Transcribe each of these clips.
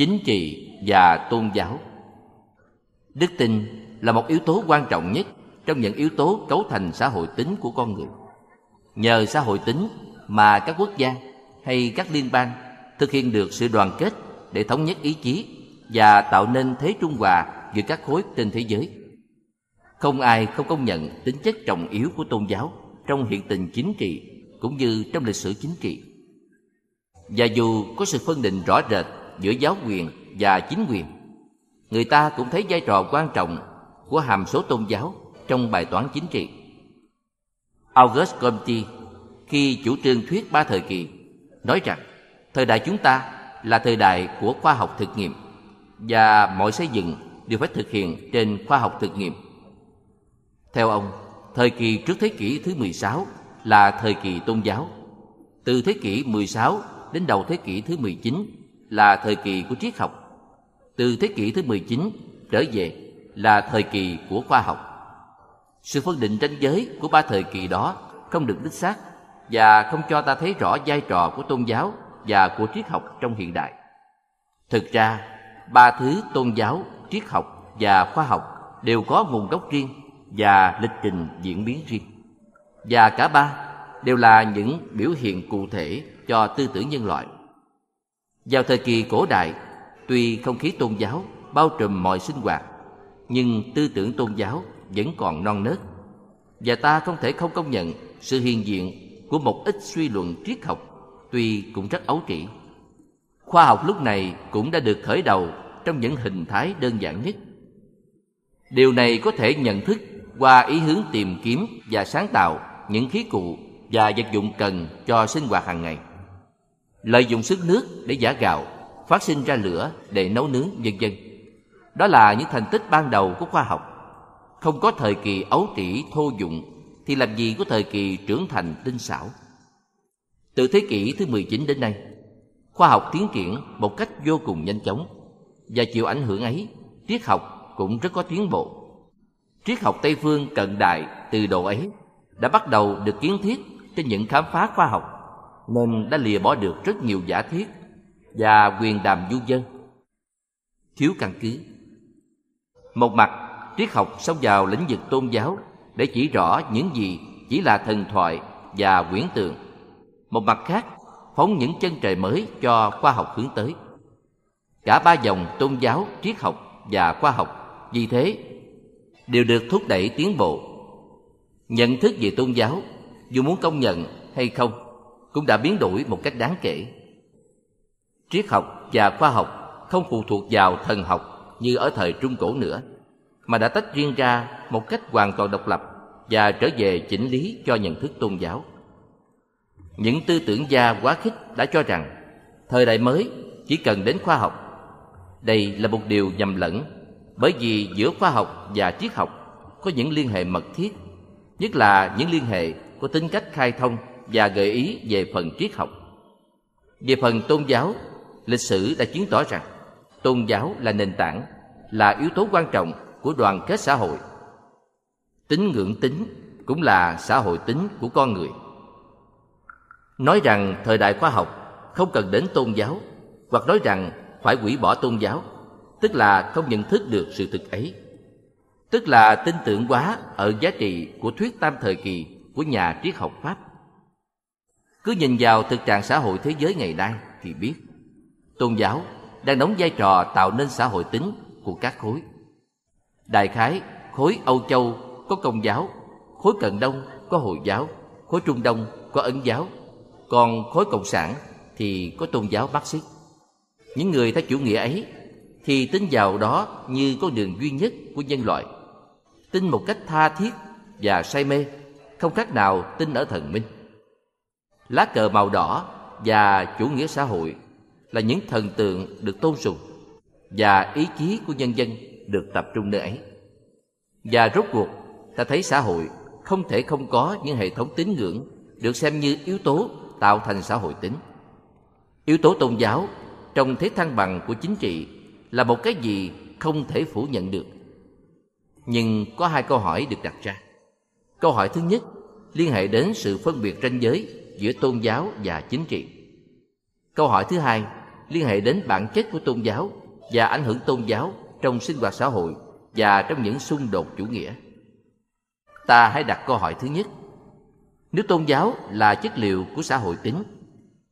chính trị và tôn giáo. Đức tin là một yếu tố quan trọng nhất trong những yếu tố cấu thành xã hội tính của con người. Nhờ xã hội tính mà các quốc gia hay các liên bang thực hiện được sự đoàn kết để thống nhất ý chí và tạo nên thế trung hòa giữa các khối trên thế giới. Không ai không công nhận tính chất trọng yếu của tôn giáo trong hiện tình chính trị cũng như trong lịch sử chính trị. Và dù có sự phân định rõ rệt giữa giáo quyền và chính quyền người ta cũng thấy vai trò quan trọng của hàm số tôn giáo trong bài toán chính trị august comte khi chủ trương thuyết ba thời kỳ nói rằng thời đại chúng ta là thời đại của khoa học thực nghiệm và mọi xây dựng đều phải thực hiện trên khoa học thực nghiệm. Theo ông, thời kỳ trước thế kỷ thứ 16 là thời kỳ tôn giáo. Từ thế kỷ 16 đến đầu thế kỷ thứ 19 là thời kỳ của triết học. Từ thế kỷ thứ 19 trở về là thời kỳ của khoa học. Sự phân định ranh giới của ba thời kỳ đó không được đích xác và không cho ta thấy rõ vai trò của tôn giáo và của triết học trong hiện đại. Thực ra, ba thứ tôn giáo, triết học và khoa học đều có nguồn gốc riêng và lịch trình diễn biến riêng. Và cả ba đều là những biểu hiện cụ thể cho tư tưởng nhân loại. Vào thời kỳ cổ đại, tuy không khí tôn giáo bao trùm mọi sinh hoạt, nhưng tư tưởng tôn giáo vẫn còn non nớt. Và ta không thể không công nhận sự hiện diện của một ít suy luận triết học tuy cũng rất ấu trĩ. Khoa học lúc này cũng đã được khởi đầu trong những hình thái đơn giản nhất. Điều này có thể nhận thức qua ý hướng tìm kiếm và sáng tạo những khí cụ và vật dụng cần cho sinh hoạt hàng ngày. Lợi dụng sức nước để giả gạo, phát sinh ra lửa để nấu nướng vân vân. Đó là những thành tích ban đầu của khoa học. Không có thời kỳ ấu trĩ thô dụng thì làm gì có thời kỳ trưởng thành tinh xảo. Từ thế kỷ thứ 19 đến nay, khoa học tiến triển một cách vô cùng nhanh chóng và chịu ảnh hưởng ấy, triết học cũng rất có tiến bộ. Triết học Tây phương cận đại từ độ ấy đã bắt đầu được kiến thiết trên những khám phá khoa học nên đã lìa bỏ được rất nhiều giả thiết và quyền đàm du dân. Thiếu căn cứ. Một mặt, triết học xông vào lĩnh vực tôn giáo để chỉ rõ những gì chỉ là thần thoại và quyển tượng. Một mặt khác, phóng những chân trời mới cho khoa học hướng tới. Cả ba dòng tôn giáo, triết học và khoa học, vì thế, đều được thúc đẩy tiến bộ. Nhận thức về tôn giáo, dù muốn công nhận hay không cũng đã biến đổi một cách đáng kể. Triết học và khoa học không phụ thuộc vào thần học như ở thời trung cổ nữa, mà đã tách riêng ra một cách hoàn toàn độc lập và trở về chỉnh lý cho nhận thức tôn giáo. Những tư tưởng gia quá khích đã cho rằng thời đại mới chỉ cần đến khoa học. Đây là một điều nhầm lẫn, bởi vì giữa khoa học và triết học có những liên hệ mật thiết, nhất là những liên hệ có tính cách khai thông và gợi ý về phần triết học. Về phần tôn giáo, lịch sử đã chứng tỏ rằng tôn giáo là nền tảng, là yếu tố quan trọng của đoàn kết xã hội. Tính ngưỡng tính cũng là xã hội tính của con người. Nói rằng thời đại khoa học không cần đến tôn giáo, hoặc nói rằng phải hủy bỏ tôn giáo, tức là không nhận thức được sự thực ấy. Tức là tin tưởng quá ở giá trị của thuyết tam thời kỳ của nhà triết học pháp cứ nhìn vào thực trạng xã hội thế giới ngày nay thì biết tôn giáo đang đóng vai trò tạo nên xã hội tính của các khối đại khái khối âu châu có công giáo khối cận đông có hồi giáo khối trung đông có ấn giáo còn khối cộng sản thì có tôn giáo Marxist. Những người theo chủ nghĩa ấy thì tin vào đó như con đường duy nhất của nhân loại. Tin một cách tha thiết và say mê, không khác nào tin ở thần minh. Lá cờ màu đỏ và chủ nghĩa xã hội là những thần tượng được tôn sùng và ý chí của nhân dân được tập trung nơi ấy. Và rốt cuộc, ta thấy xã hội không thể không có những hệ thống tín ngưỡng được xem như yếu tố tạo thành xã hội tính. Yếu tố tôn giáo trong thế thăng bằng của chính trị là một cái gì không thể phủ nhận được. Nhưng có hai câu hỏi được đặt ra. Câu hỏi thứ nhất liên hệ đến sự phân biệt ranh giới giữa tôn giáo và chính trị câu hỏi thứ hai, liên hệ đến bản chất của tôn giáo và ảnh hưởng tôn giáo trong sinh hoạt xã hội và trong những xung đột chủ nghĩa. Ta hãy đặt câu hỏi thứ nhất. Nếu tôn giáo là chất liệu của xã hội tính,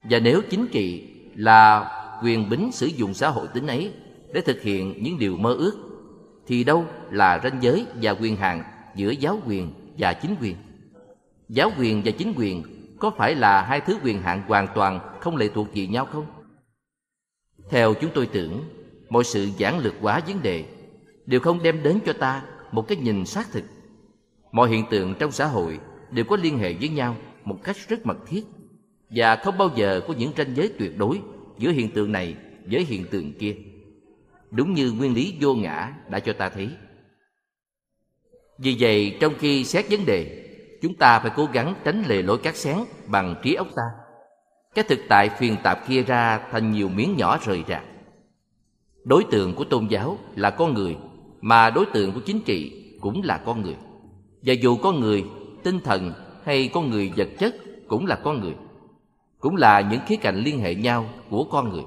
và nếu chính trị là quyền bính sử dụng xã hội tính ấy để thực hiện những điều mơ ước, thì đâu là ranh giới và quyền hạn giữa giáo quyền và chính quyền? Giáo quyền và chính quyền có phải là hai thứ quyền hạn hoàn toàn không lệ thuộc gì nhau không? Theo chúng tôi tưởng, mọi sự giản lược quá vấn đề đều không đem đến cho ta một cái nhìn xác thực. Mọi hiện tượng trong xã hội đều có liên hệ với nhau một cách rất mật thiết và không bao giờ có những ranh giới tuyệt đối giữa hiện tượng này với hiện tượng kia. Đúng như nguyên lý vô ngã đã cho ta thấy. Vì vậy, trong khi xét vấn đề, chúng ta phải cố gắng tránh lề lối cát sáng bằng trí óc ta. Cái thực tại phiền tạp kia ra thành nhiều miếng nhỏ rời rạc. Đối tượng của tôn giáo là con người, mà đối tượng của chính trị cũng là con người. Và dù con người, tinh thần hay con người vật chất cũng là con người, cũng là những khía cạnh liên hệ nhau của con người.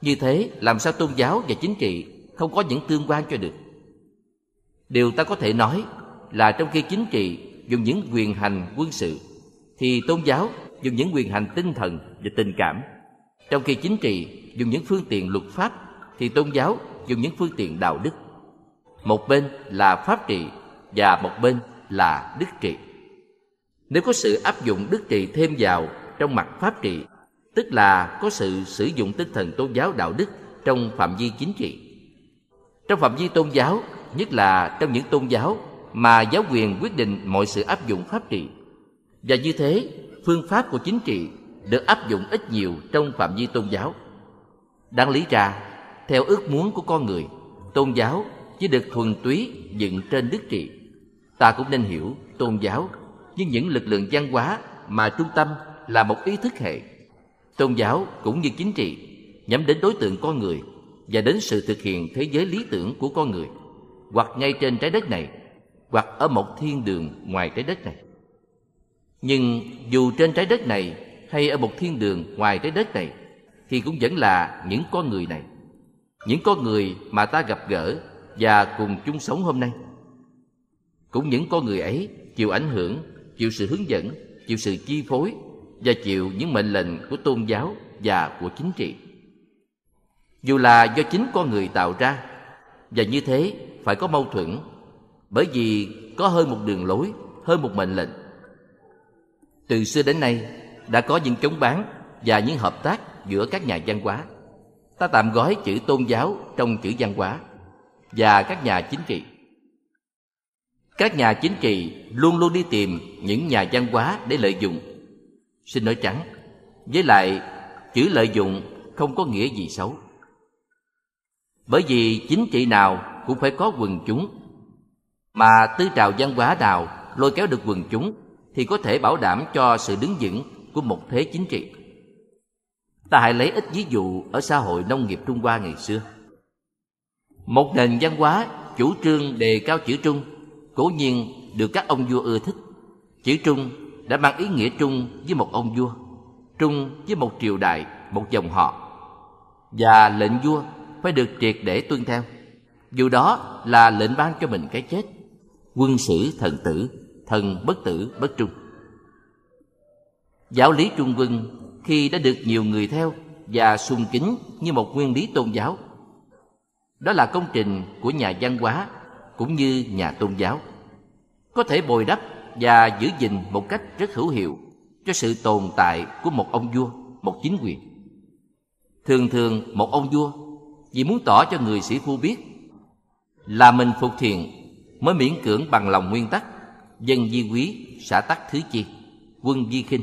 Như thế, làm sao tôn giáo và chính trị không có những tương quan cho được? Điều ta có thể nói là trong khi chính trị dùng những quyền hành quân sự, thì tôn giáo dùng những quyền hành tinh thần và tình cảm. Trong khi chính trị dùng những phương tiện luật pháp, thì tôn giáo dùng những phương tiện đạo đức. Một bên là pháp trị và một bên là đức trị. Nếu có sự áp dụng đức trị thêm vào trong mặt pháp trị tức là có sự sử dụng tinh thần tôn giáo đạo đức trong phạm vi chính trị. Trong phạm vi tôn giáo, nhất là trong những tôn giáo mà giáo quyền quyết định mọi sự áp dụng pháp trị. Và như thế, phương pháp của chính trị được áp dụng ít nhiều trong phạm vi tôn giáo. Đáng lý ra, theo ước muốn của con người, tôn giáo chỉ được thuần túy dựng trên đức trị. Ta cũng nên hiểu tôn giáo như những lực lượng văn hóa mà trung tâm là một ý thức hệ tôn giáo cũng như chính trị nhắm đến đối tượng con người và đến sự thực hiện thế giới lý tưởng của con người hoặc ngay trên trái đất này hoặc ở một thiên đường ngoài trái đất này nhưng dù trên trái đất này hay ở một thiên đường ngoài trái đất này thì cũng vẫn là những con người này những con người mà ta gặp gỡ và cùng chung sống hôm nay cũng những con người ấy chịu ảnh hưởng chịu sự hướng dẫn chịu sự chi phối và chịu những mệnh lệnh của tôn giáo và của chính trị. Dù là do chính con người tạo ra, và như thế phải có mâu thuẫn, bởi vì có hơn một đường lối, hơn một mệnh lệnh. Từ xưa đến nay, đã có những chống bán và những hợp tác giữa các nhà văn hóa. Ta tạm gói chữ tôn giáo trong chữ văn hóa và các nhà chính trị. Các nhà chính trị luôn luôn đi tìm những nhà văn hóa để lợi dụng Xin nói trắng Với lại chữ lợi dụng không có nghĩa gì xấu Bởi vì chính trị nào cũng phải có quần chúng mà tư trào văn hóa nào lôi kéo được quần chúng Thì có thể bảo đảm cho sự đứng vững của một thế chính trị Ta hãy lấy ít ví dụ ở xã hội nông nghiệp Trung Hoa ngày xưa Một nền văn hóa chủ trương đề cao chữ trung Cố nhiên được các ông vua ưa thích Chữ trung đã mang ý nghĩa trung với một ông vua, trung với một triều đại, một dòng họ. Và lệnh vua phải được triệt để tuân theo. Dù đó là lệnh ban cho mình cái chết. Quân sử thần tử, thần bất tử bất trung. Giáo lý trung quân khi đã được nhiều người theo và sung kính như một nguyên lý tôn giáo. Đó là công trình của nhà văn hóa cũng như nhà tôn giáo. Có thể bồi đắp và giữ gìn một cách rất hữu hiệu cho sự tồn tại của một ông vua, một chính quyền. Thường thường một ông vua vì muốn tỏ cho người sĩ phu biết là mình phục thiện mới miễn cưỡng bằng lòng nguyên tắc, dân di quý xã tắc thứ chi, quân di khinh.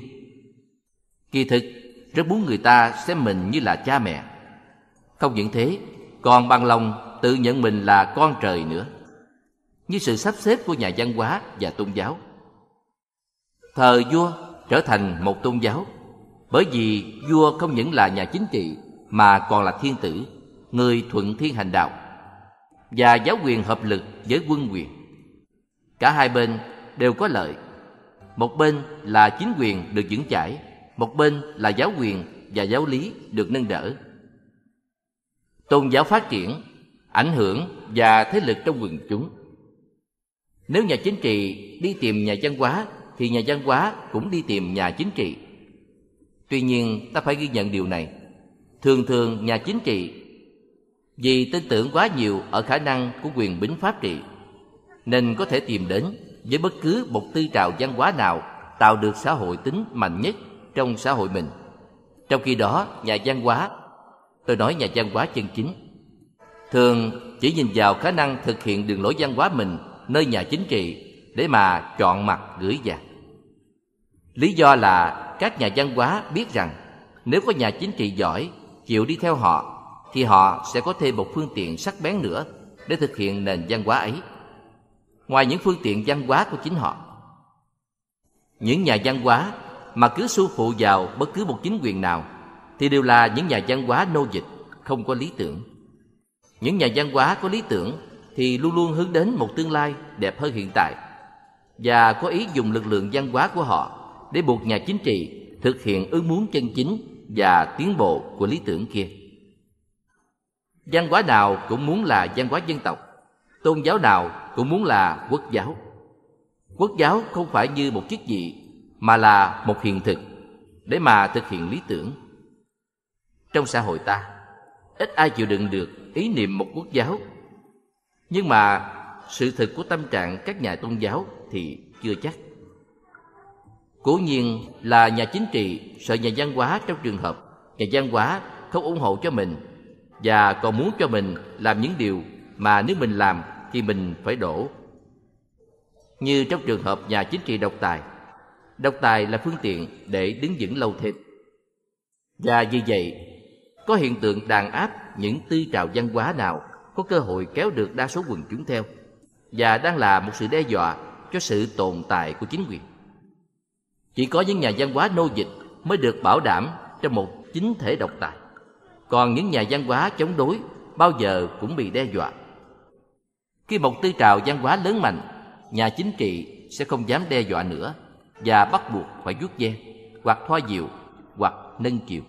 Kỳ thực, rất muốn người ta xem mình như là cha mẹ. Không những thế, còn bằng lòng tự nhận mình là con trời nữa. Như sự sắp xếp của nhà văn hóa và tôn giáo. Thờ vua trở thành một tôn giáo, bởi vì vua không những là nhà chính trị mà còn là thiên tử, người thuận thiên hành đạo và giáo quyền hợp lực với quân quyền. Cả hai bên đều có lợi. Một bên là chính quyền được vững chãi, một bên là giáo quyền và giáo lý được nâng đỡ. Tôn giáo phát triển, ảnh hưởng và thế lực trong quần chúng. Nếu nhà chính trị đi tìm nhà văn hóa, thì nhà văn hóa cũng đi tìm nhà chính trị. Tuy nhiên, ta phải ghi nhận điều này. Thường thường, nhà chính trị vì tin tưởng quá nhiều ở khả năng của quyền bính pháp trị, nên có thể tìm đến với bất cứ một tư trào văn hóa nào tạo được xã hội tính mạnh nhất trong xã hội mình. Trong khi đó, nhà văn hóa, tôi nói nhà văn hóa chân chính, thường chỉ nhìn vào khả năng thực hiện đường lối văn hóa mình nơi nhà chính trị để mà chọn mặt gửi vàng lý do là các nhà văn hóa biết rằng nếu có nhà chính trị giỏi chịu đi theo họ thì họ sẽ có thêm một phương tiện sắc bén nữa để thực hiện nền văn hóa ấy. Ngoài những phương tiện văn hóa của chính họ, những nhà văn hóa mà cứ su phụ vào bất cứ một chính quyền nào thì đều là những nhà văn hóa nô dịch, không có lý tưởng. Những nhà văn hóa có lý tưởng thì luôn luôn hướng đến một tương lai đẹp hơn hiện tại và có ý dùng lực lượng văn hóa của họ để buộc nhà chính trị thực hiện ước muốn chân chính và tiến bộ của lý tưởng kia văn hóa nào cũng muốn là văn hóa dân tộc. Tôn giáo nào cũng muốn là quốc giáo. Quốc giáo không phải như một chức vị, mà là một hiện thực để mà thực hiện lý tưởng. Trong xã hội ta, ít ai chịu đựng được ý niệm một quốc giáo. Nhưng mà sự thực của tâm trạng các nhà tôn giáo thì chưa chắc. Cố nhiên là nhà chính trị sợ nhà văn hóa trong trường hợp, nhà văn hóa không ủng hộ cho mình và còn muốn cho mình làm những điều mà nếu mình làm thì mình phải đổ. Như trong trường hợp nhà chính trị độc tài. Độc tài là phương tiện để đứng vững lâu thêm. Và vì vậy, có hiện tượng đàn áp những tư trào văn hóa nào có cơ hội kéo được đa số quần chúng theo và đang là một sự đe dọa cho sự tồn tại của chính quyền. Chỉ có những nhà văn hóa nô dịch mới được bảo đảm trong một chính thể độc tài còn những nhà văn hóa chống đối bao giờ cũng bị đe dọa. Khi một tư trào văn hóa lớn mạnh, nhà chính trị sẽ không dám đe dọa nữa và bắt buộc phải rút ve, hoặc thoa dịu hoặc nâng chiều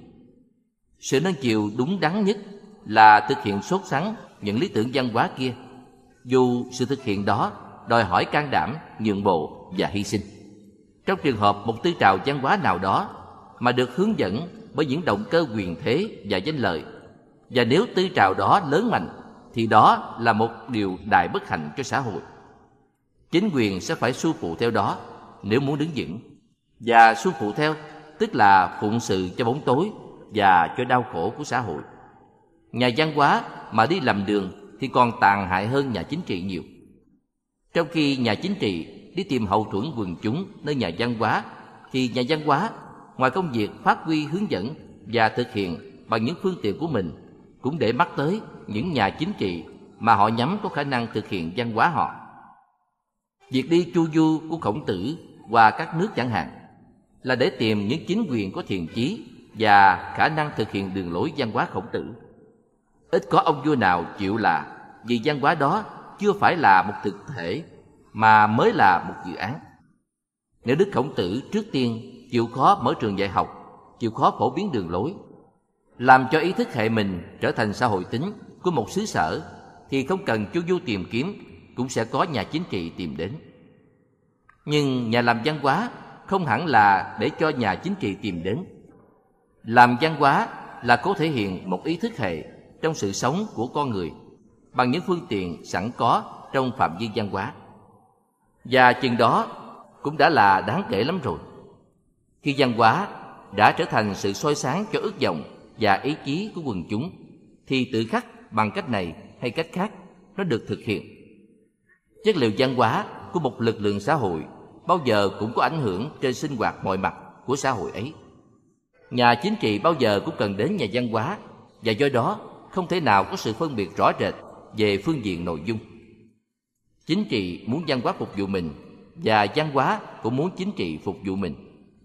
sự nâng chiều đúng đắn nhất là thực hiện sốt sắng những lý tưởng văn hóa kia. Dù sự thực hiện đó đòi hỏi can đảm, nhượng bộ và hy sinh. Trong trường hợp một tư trào văn hóa nào đó mà được hướng dẫn bởi những động cơ quyền thế và danh lợi. Và nếu tư trào đó lớn mạnh, thì đó là một điều đại bất hạnh cho xã hội. Chính quyền sẽ phải xu phụ theo đó nếu muốn đứng vững. Và xu phụ theo, tức là phụng sự cho bóng tối và cho đau khổ của xã hội. Nhà văn hóa mà đi làm đường thì còn tàn hại hơn nhà chính trị nhiều. Trong khi nhà chính trị đi tìm hậu thuẫn quần chúng nơi nhà văn hóa, thì nhà văn hóa ngoài công việc, phát huy hướng dẫn và thực hiện bằng những phương tiện của mình, cũng để mắt tới những nhà chính trị mà họ nhắm có khả năng thực hiện văn hóa họ. Việc đi chu du của khổng tử qua các nước chẳng hạn là để tìm những chính quyền có thiện chí và khả năng thực hiện đường lối văn hóa khổng tử. Ít có ông vua nào chịu là vì văn hóa đó chưa phải là một thực thể mà mới là một dự án. Nếu đức khổng tử trước tiên chịu khó mở trường dạy học, chịu khó phổ biến đường lối, làm cho ý thức hệ mình trở thành xã hội tính của một xứ sở thì không cần chu du tìm kiếm, cũng sẽ có nhà chính trị tìm đến. Nhưng nhà làm văn hóa không hẳn là để cho nhà chính trị tìm đến. Làm văn hóa là cố thể hiện một ý thức hệ trong sự sống của con người bằng những phương tiện sẵn có trong phạm vi văn hóa. Và chừng đó cũng đã là đáng kể lắm rồi khi văn hóa đã trở thành sự soi sáng cho ước vọng và ý chí của quần chúng, thì tự khắc bằng cách này hay cách khác, nó được thực hiện. Chất liệu văn hóa của một lực lượng xã hội bao giờ cũng có ảnh hưởng trên sinh hoạt mọi mặt của xã hội ấy. Nhà chính trị bao giờ cũng cần đến nhà văn hóa, và do đó không thể nào có sự phân biệt rõ rệt về phương diện nội dung. Chính trị muốn văn hóa phục vụ mình, và văn hóa cũng muốn chính trị phục vụ mình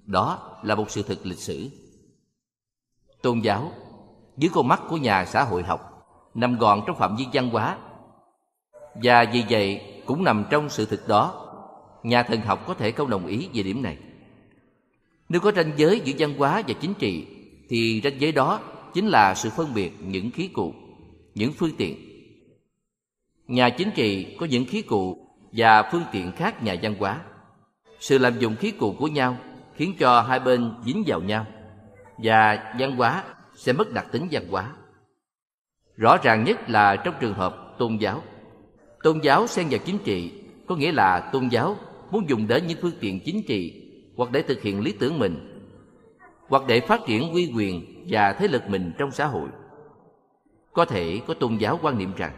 đó là một sự thực lịch sử tôn giáo dưới con mắt của nhà xã hội học nằm gọn trong phạm vi văn hóa và vì vậy cũng nằm trong sự thực đó nhà thần học có thể không đồng ý về điểm này nếu có ranh giới giữa văn hóa và chính trị thì ranh giới đó chính là sự phân biệt những khí cụ, những phương tiện. Nhà chính trị có những khí cụ và phương tiện khác nhà văn hóa. Sự làm dụng khí cụ của nhau khiến cho hai bên dính vào nhau, và văn hóa sẽ mất đặc tính văn hóa. Rõ ràng nhất là trong trường hợp tôn giáo. Tôn giáo xen vào chính trị, có nghĩa là tôn giáo muốn dùng đến những phương tiện chính trị hoặc để thực hiện lý tưởng mình, hoặc để phát triển uy quyền và thế lực mình trong xã hội. Có thể có tôn giáo quan niệm rằng,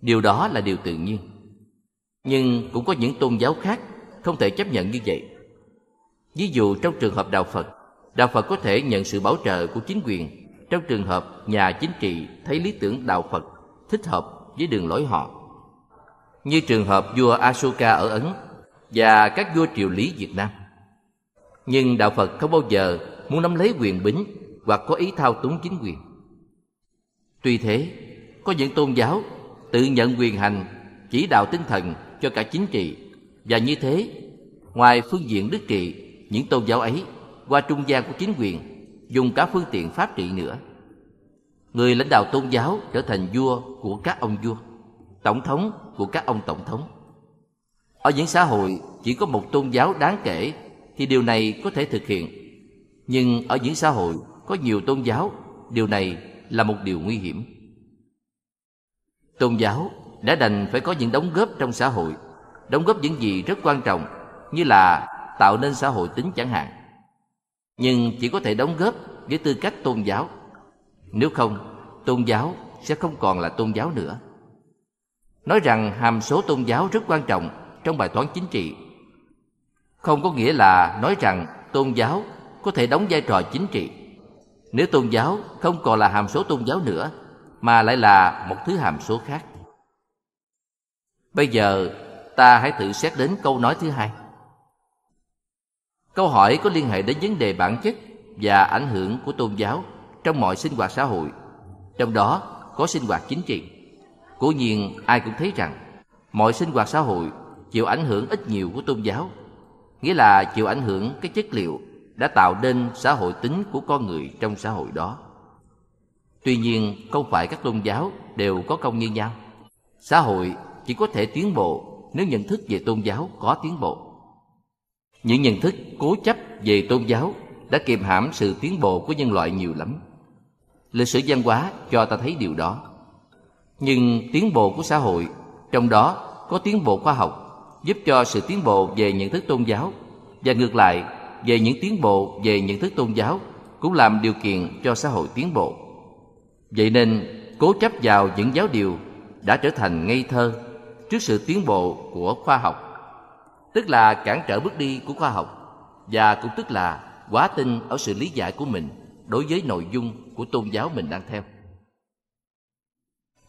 điều đó là điều tự nhiên. Nhưng cũng có những tôn giáo khác không thể chấp nhận như vậy. Ví dụ trong trường hợp đạo Phật, đạo Phật có thể nhận sự bảo trợ của chính quyền trong trường hợp nhà chính trị thấy lý tưởng đạo Phật thích hợp với đường lối họ. Như trường hợp vua Asuka ở Ấn và các vua triều lý Việt Nam. Nhưng đạo Phật không bao giờ muốn nắm lấy quyền bính hoặc có ý thao túng chính quyền. Tuy thế, có những tôn giáo tự nhận quyền hành chỉ đạo tinh thần cho cả chính trị và như thế, ngoài phương diện đức trị, những tôn giáo ấy qua trung gian của chính quyền dùng cả phương tiện pháp trị nữa. Người lãnh đạo tôn giáo trở thành vua của các ông vua, tổng thống của các ông tổng thống. Ở những xã hội chỉ có một tôn giáo đáng kể thì điều này có thể thực hiện. Nhưng ở những xã hội có nhiều tôn giáo, điều này là một điều nguy hiểm. Tôn giáo đã đành phải có những đóng góp trong xã hội, đóng góp những gì rất quan trọng như là tạo nên xã hội tính chẳng hạn. Nhưng chỉ có thể đóng góp với tư cách tôn giáo. Nếu không, tôn giáo sẽ không còn là tôn giáo nữa. Nói rằng hàm số tôn giáo rất quan trọng trong bài toán chính trị không có nghĩa là nói rằng tôn giáo có thể đóng vai trò chính trị nếu tôn giáo không còn là hàm số tôn giáo nữa mà lại là một thứ hàm số khác bây giờ ta hãy thử xét đến câu nói thứ hai câu hỏi có liên hệ đến vấn đề bản chất và ảnh hưởng của tôn giáo trong mọi sinh hoạt xã hội. Trong đó, có sinh hoạt chính trị. Cố nhiên, ai cũng thấy rằng, mọi sinh hoạt xã hội chịu ảnh hưởng ít nhiều của tôn giáo. Nghĩa là chịu ảnh hưởng cái chất liệu đã tạo nên xã hội tính của con người trong xã hội đó. Tuy nhiên, không phải các tôn giáo đều có công như nhau. Xã hội chỉ có thể tiến bộ nếu nhận thức về tôn giáo có tiến bộ những nhận thức cố chấp về tôn giáo đã kiềm hãm sự tiến bộ của nhân loại nhiều lắm. Lịch sử văn hóa cho ta thấy điều đó. Nhưng tiến bộ của xã hội, trong đó có tiến bộ khoa học, giúp cho sự tiến bộ về nhận thức tôn giáo và ngược lại, về những tiến bộ về nhận thức tôn giáo cũng làm điều kiện cho xã hội tiến bộ. Vậy nên, cố chấp vào những giáo điều đã trở thành ngây thơ trước sự tiến bộ của khoa học tức là cản trở bước đi của khoa học, và cũng tức là quá tin ở sự lý giải của mình đối với nội dung của tôn giáo mình đang theo.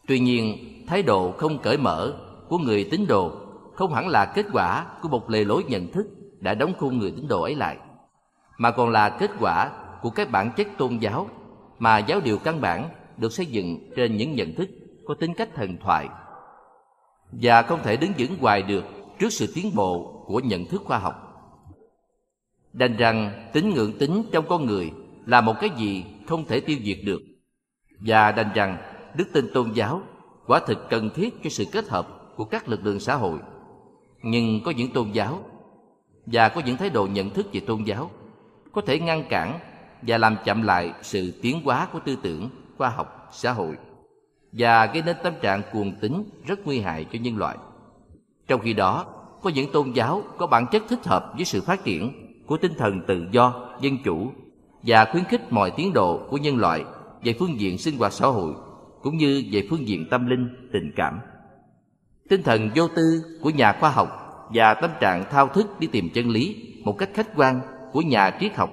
Tuy nhiên, thái độ không cởi mở của người tín đồ không hẳn là kết quả của một lề lối nhận thức đã đóng khung người tín đồ ấy lại, mà còn là kết quả của các bản chất tôn giáo mà giáo điều căn bản được xây dựng trên những nhận thức có tính cách thần thoại và không thể đứng vững hoài được trước sự tiến bộ của nhận thức khoa học. Đành rằng tính ngưỡng tính trong con người là một cái gì không thể tiêu diệt được. Và đành rằng đức tin tôn giáo quả thực cần thiết cho sự kết hợp của các lực lượng xã hội. Nhưng có những tôn giáo và có những thái độ nhận thức về tôn giáo có thể ngăn cản và làm chậm lại sự tiến hóa của tư tưởng khoa học xã hội và gây nên tâm trạng cuồng tín rất nguy hại cho nhân loại trong khi đó, có những tôn giáo có bản chất thích hợp với sự phát triển của tinh thần tự do, dân chủ và khuyến khích mọi tiến độ của nhân loại về phương diện sinh hoạt xã hội cũng như về phương diện tâm linh, tình cảm. Tinh thần vô tư của nhà khoa học và tâm trạng thao thức đi tìm chân lý một cách khách quan của nhà triết học,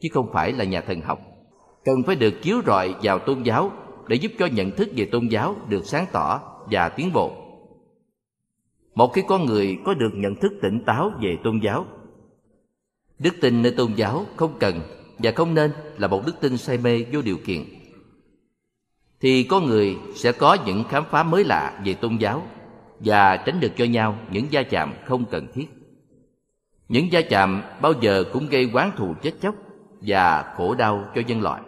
chứ không phải là nhà thần học, cần phải được chiếu rọi vào tôn giáo để giúp cho nhận thức về tôn giáo được sáng tỏ và tiến bộ một khi con người có được nhận thức tỉnh táo về tôn giáo đức tin nơi tôn giáo không cần và không nên là một đức tin say mê vô điều kiện thì con người sẽ có những khám phá mới lạ về tôn giáo và tránh được cho nhau những gia chạm không cần thiết. Những gia chạm bao giờ cũng gây oán thù chết chóc và khổ đau cho nhân loại.